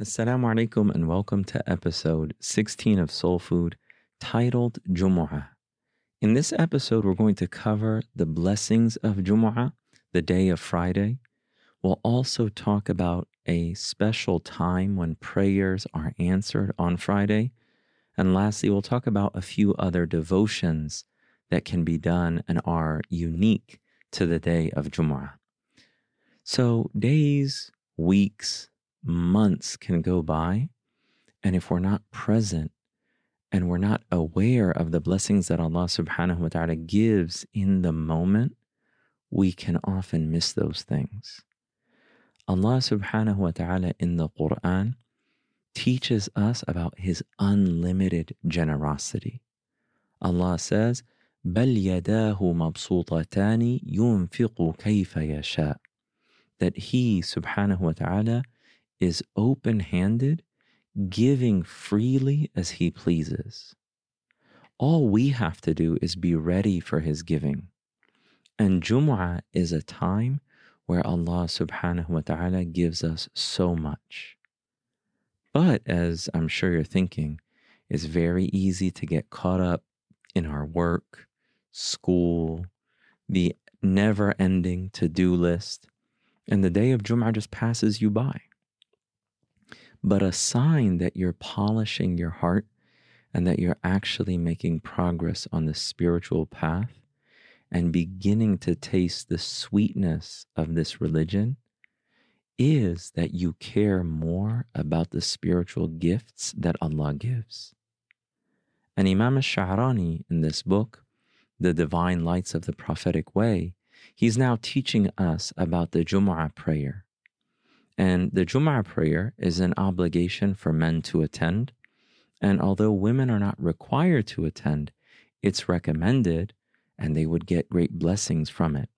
Assalamu alaikum and welcome to episode 16 of Soul Food titled Jumu'ah. In this episode, we're going to cover the blessings of Jumu'ah, the day of Friday. We'll also talk about a special time when prayers are answered on Friday. And lastly, we'll talk about a few other devotions that can be done and are unique to the day of Jumu'ah. So, days, weeks, months can go by, and if we're not present and we're not aware of the blessings that Allah subhanahu wa ta'ala gives in the moment, we can often miss those things. Allah subhanahu wa ta'ala in the Quran teaches us about His unlimited generosity. Allah says, بل يداه مبسوطتان ينفق كيف يشاء that he subhanahu wa ta'ala is open handed, giving freely as He pleases. All we have to do is be ready for His giving. And Jumu'ah is a time where Allah subhanahu wa ta'ala gives us so much. But as I'm sure you're thinking, it's very easy to get caught up in our work, school, the never ending to do list, and the day of Jumu'ah just passes you by but a sign that you're polishing your heart and that you're actually making progress on the spiritual path and beginning to taste the sweetness of this religion is that you care more about the spiritual gifts that Allah gives. And Imam al-Sha'rani in this book, The Divine Lights of the Prophetic Way, he's now teaching us about the Jumu'ah prayer and the Jum'ah prayer is an obligation for men to attend. And although women are not required to attend, it's recommended and they would get great blessings from it.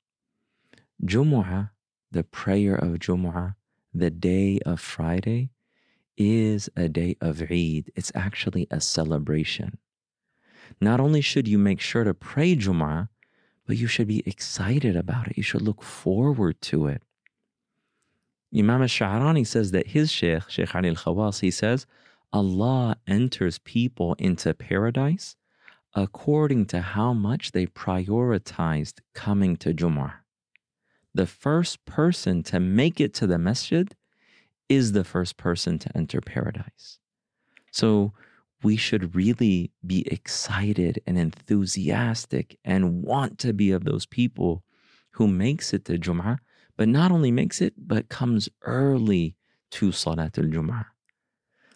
Jumu'ah, the prayer of Jumu'ah, the day of Friday, is a day of Eid. It's actually a celebration. Not only should you make sure to pray Jumu'ah, but you should be excited about it. You should look forward to it. Imam al-Sha'rani says that his Sheikh, Sheikh Ali al-Khawas, he says, Allah enters people into paradise according to how much they prioritized coming to Jumu'ah. The first person to make it to the masjid is the first person to enter paradise. So we should really be excited and enthusiastic and want to be of those people who makes it to Jumu'ah but not only makes it, but comes early to Salatul Jum'ah.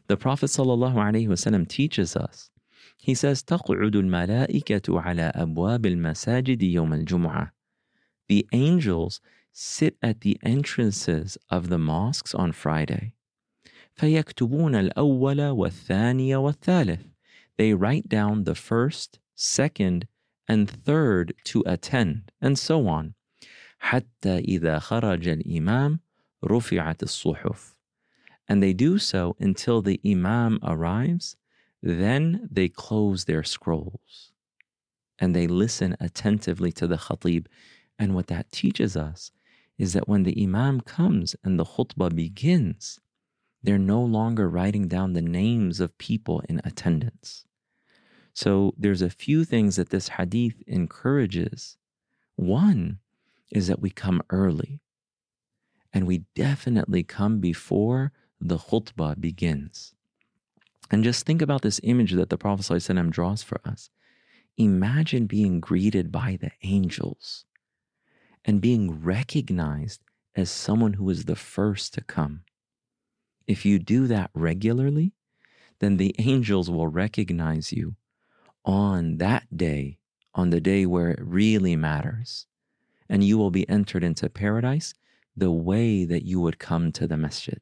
The Prophet ﷺ teaches us. He says, تَقْعُدُ الْمَلَائِكَةُ عَلَى أَبْوَابِ الْمَسَاجِدِ يَوْمَ الْجُمْعَةِ The angels sit at the entrances of the mosques on Friday. فَيَكْتُبُونَ الْأَوَّلَ وَالثَّانِيَ وَالثَّالِث They write down the first, second, and third to attend, and so on. حتى إذا خرج الإمام رفعت الصحف. And they do so until the Imam arrives, then they close their scrolls and they listen attentively to the khatib. And what that teaches us is that when the Imam comes and the khutbah begins, they're no longer writing down the names of people in attendance. So there's a few things that this hadith encourages. One is that we come early and we definitely come before the khutbah begins. And just think about this image that the Prophet ﷺ draws for us. Imagine being greeted by the angels and being recognized as someone who is the first to come. If you do that regularly, then the angels will recognize you on that day, on the day where it really matters and you will be entered into paradise the way that you would come to the masjid.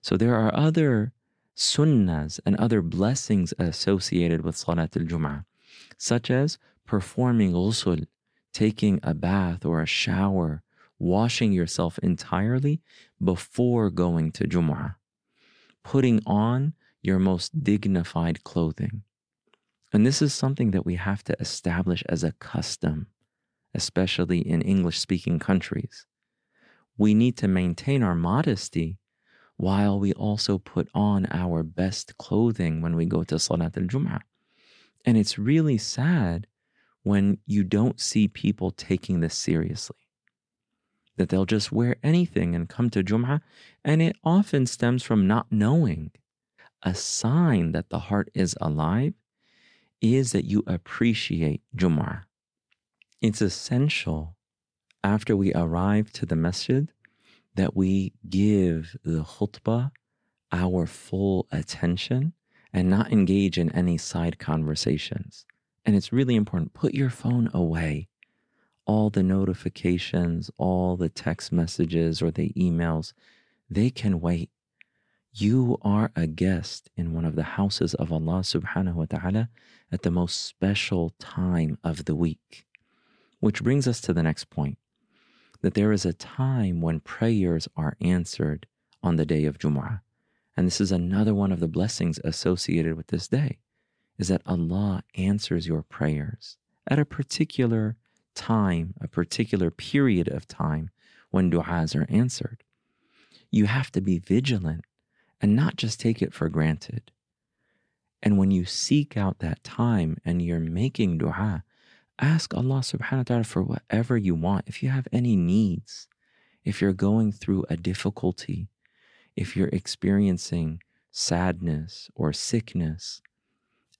So there are other sunnahs and other blessings associated with Salat al Jum'ah, such as performing ghusl, taking a bath or a shower, washing yourself entirely before going to Jum'ah, putting on your most dignified clothing. And this is something that we have to establish as a custom, especially in English speaking countries. We need to maintain our modesty while we also put on our best clothing when we go to Salat al Jum'ah. And it's really sad when you don't see people taking this seriously. That they'll just wear anything and come to Jum'ah, and it often stems from not knowing. A sign that the heart is alive is that you appreciate Jum'ah. It's essential after we arrive to the masjid that we give the khutbah our full attention and not engage in any side conversations. And it's really important. Put your phone away. All the notifications, all the text messages or the emails, they can wait. You are a guest in one of the houses of Allah subhanahu wa ta'ala at the most special time of the week. Which brings us to the next point that there is a time when prayers are answered on the day of Jumu'ah. And this is another one of the blessings associated with this day is that Allah answers your prayers at a particular time, a particular period of time when du'as are answered. You have to be vigilant and not just take it for granted. And when you seek out that time and you're making du'a, ask Allah subhanahu wa ta'ala for whatever you want. If you have any needs, if you're going through a difficulty, if you're experiencing sadness or sickness,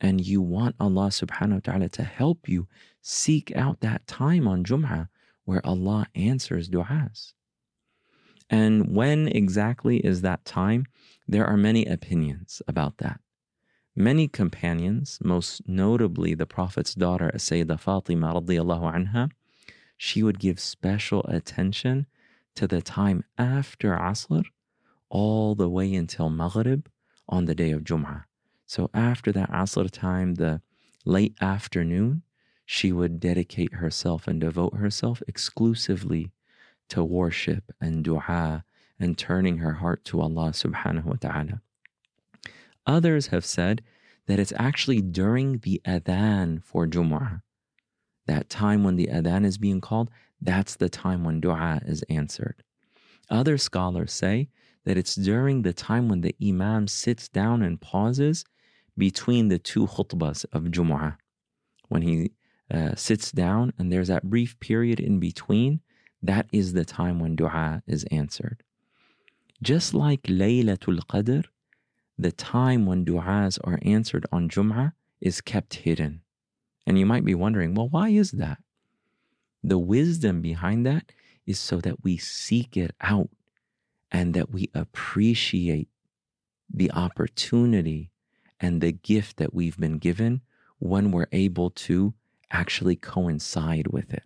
and you want Allah subhanahu wa ta'ala to help you, seek out that time on Jum'ah where Allah answers du'as. And when exactly is that time? There are many opinions about that. Many companions, most notably the Prophet's daughter, Sayyidah Fatima radiallahu she would give special attention to the time after Asr all the way until Maghrib on the day of Jum'ah. So after that Asr time, the late afternoon, she would dedicate herself and devote herself exclusively to worship and dua and turning her heart to Allah subhanahu wa ta'ala. Others have said that it's actually during the adhan for Jumu'ah. That time when the adhan is being called, that's the time when dua is answered. Other scholars say that it's during the time when the imam sits down and pauses between the two khutbahs of Jumu'ah. When he uh, sits down and there's that brief period in between, that is the time when dua is answered. Just like Laylatul Qadr the time when du'as are answered on Jum'ah is kept hidden. And you might be wondering, well, why is that? The wisdom behind that is so that we seek it out and that we appreciate the opportunity and the gift that we've been given when we're able to actually coincide with it,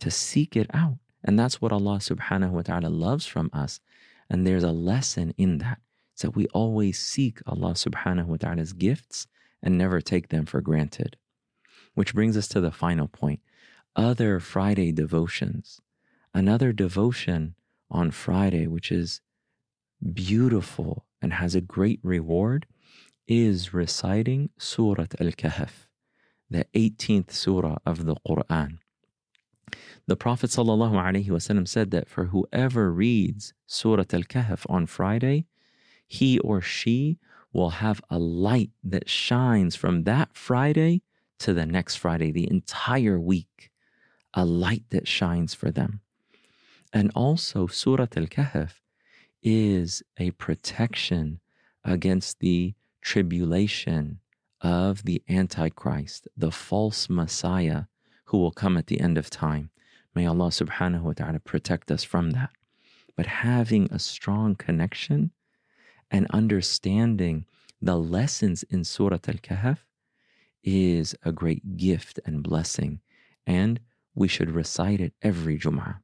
to seek it out. And that's what Allah subhanahu wa ta'ala loves from us. And there's a lesson in that so we always seek Allah subhanahu wa ta'ala's gifts and never take them for granted. Which brings us to the final point other Friday devotions. Another devotion on Friday, which is beautiful and has a great reward, is reciting Surah Al Kahf, the 18th surah of the Quran. The Prophet ﷺ said that for whoever reads Surah Al Kahf on Friday, he or she will have a light that shines from that Friday to the next Friday, the entire week, a light that shines for them. And also, Surah Al Kahf is a protection against the tribulation of the Antichrist, the false Messiah who will come at the end of time. May Allah subhanahu wa ta'ala protect us from that. But having a strong connection and understanding the lessons in Surah Al Kahf is a great gift and blessing, and we should recite it every Jum'ah.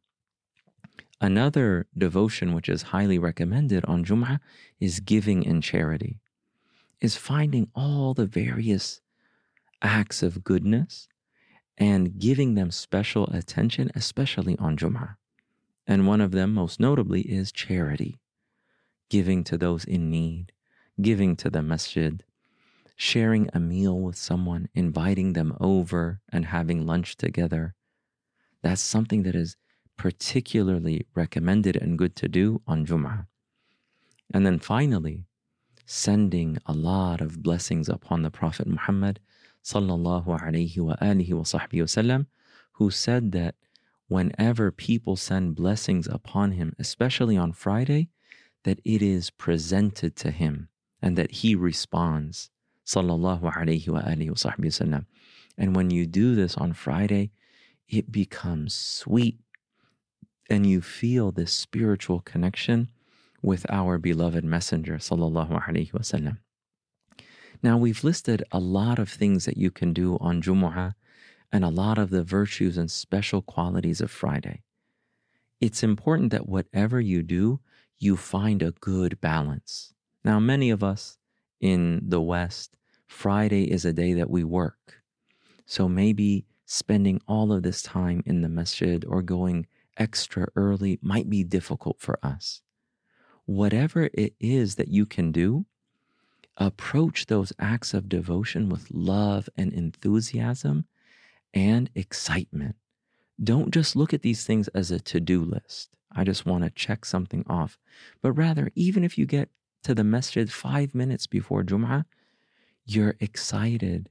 Another devotion which is highly recommended on Jum'ah is giving in charity, is finding all the various acts of goodness and giving them special attention, especially on Jum'ah. And one of them, most notably, is charity, giving to those in need, giving to the masjid, sharing a meal with someone, inviting them over and having lunch together. That's something that is particularly recommended and good to do on Jum'ah. And then finally, sending a lot of blessings upon the Prophet Muhammad sallallahu alaihi wa alihi wa wasallam, who said that whenever people send blessings upon him, especially on Friday, that it is presented to him and that he responds sallallahu alihi wa wasallam. And when you do this on Friday, it becomes sweet and you feel this spiritual connection with our beloved messenger sallallahu alaihi wasallam now we've listed a lot of things that you can do on jumu'ah and a lot of the virtues and special qualities of friday it's important that whatever you do you find a good balance now many of us in the west friday is a day that we work so maybe spending all of this time in the masjid or going extra early might be difficult for us. Whatever it is that you can do, approach those acts of devotion with love and enthusiasm and excitement. Don't just look at these things as a to do list. I just want to check something off. But rather, even if you get to the masjid five minutes before Jum'ah, you're excited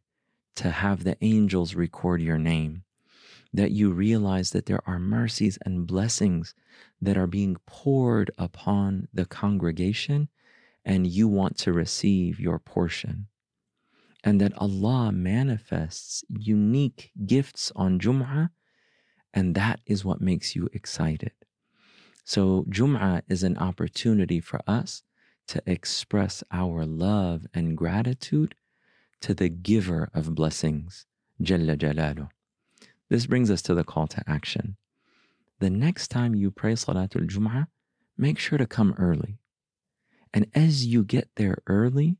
to have the angels record your name that you realize that there are mercies and blessings that are being poured upon the congregation, and you want to receive your portion. And that Allah manifests unique gifts on Jum'ah, and that is what makes you excited. So, Jum'ah is an opportunity for us to express our love and gratitude to the giver of blessings, Jalla Jalaluh. This brings us to the call to action. The next time you pray Salatul Jum'ah, make sure to come early. And as you get there early,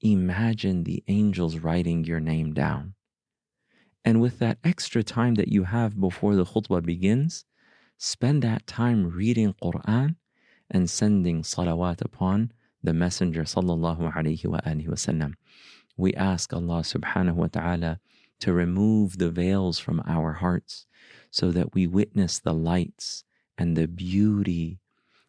imagine the angels writing your name down. And with that extra time that you have before the khutbah begins, spend that time reading Quran and sending salawat upon the Messenger sallallahu alaihi wasallam. We ask Allah subhanahu wa ta'ala to remove the veils from our hearts so that we witness the lights and the beauty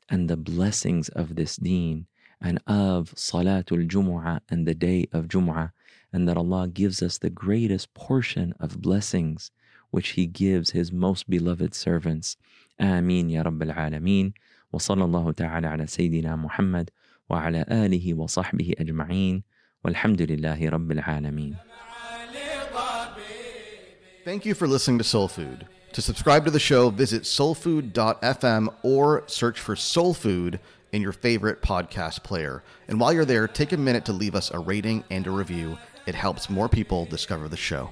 and the blessings of this deen and of Salatul Jumu'ah and the day of Jumu'ah, and that Allah gives us the greatest portion of blessings which He gives His most beloved servants. Ameen Ya Rabbil Alameen. وصلى الله تعالى على سيدنا محمد وعلى آله وصحبه أجمعين والحمد لله رب العالمين Thank you for listening to Soul Food. To subscribe to the show, visit soulfood.fm or search for Soul Food in your favorite podcast player. And while you're there, take a minute to leave us a rating and a review. It helps more people discover the show.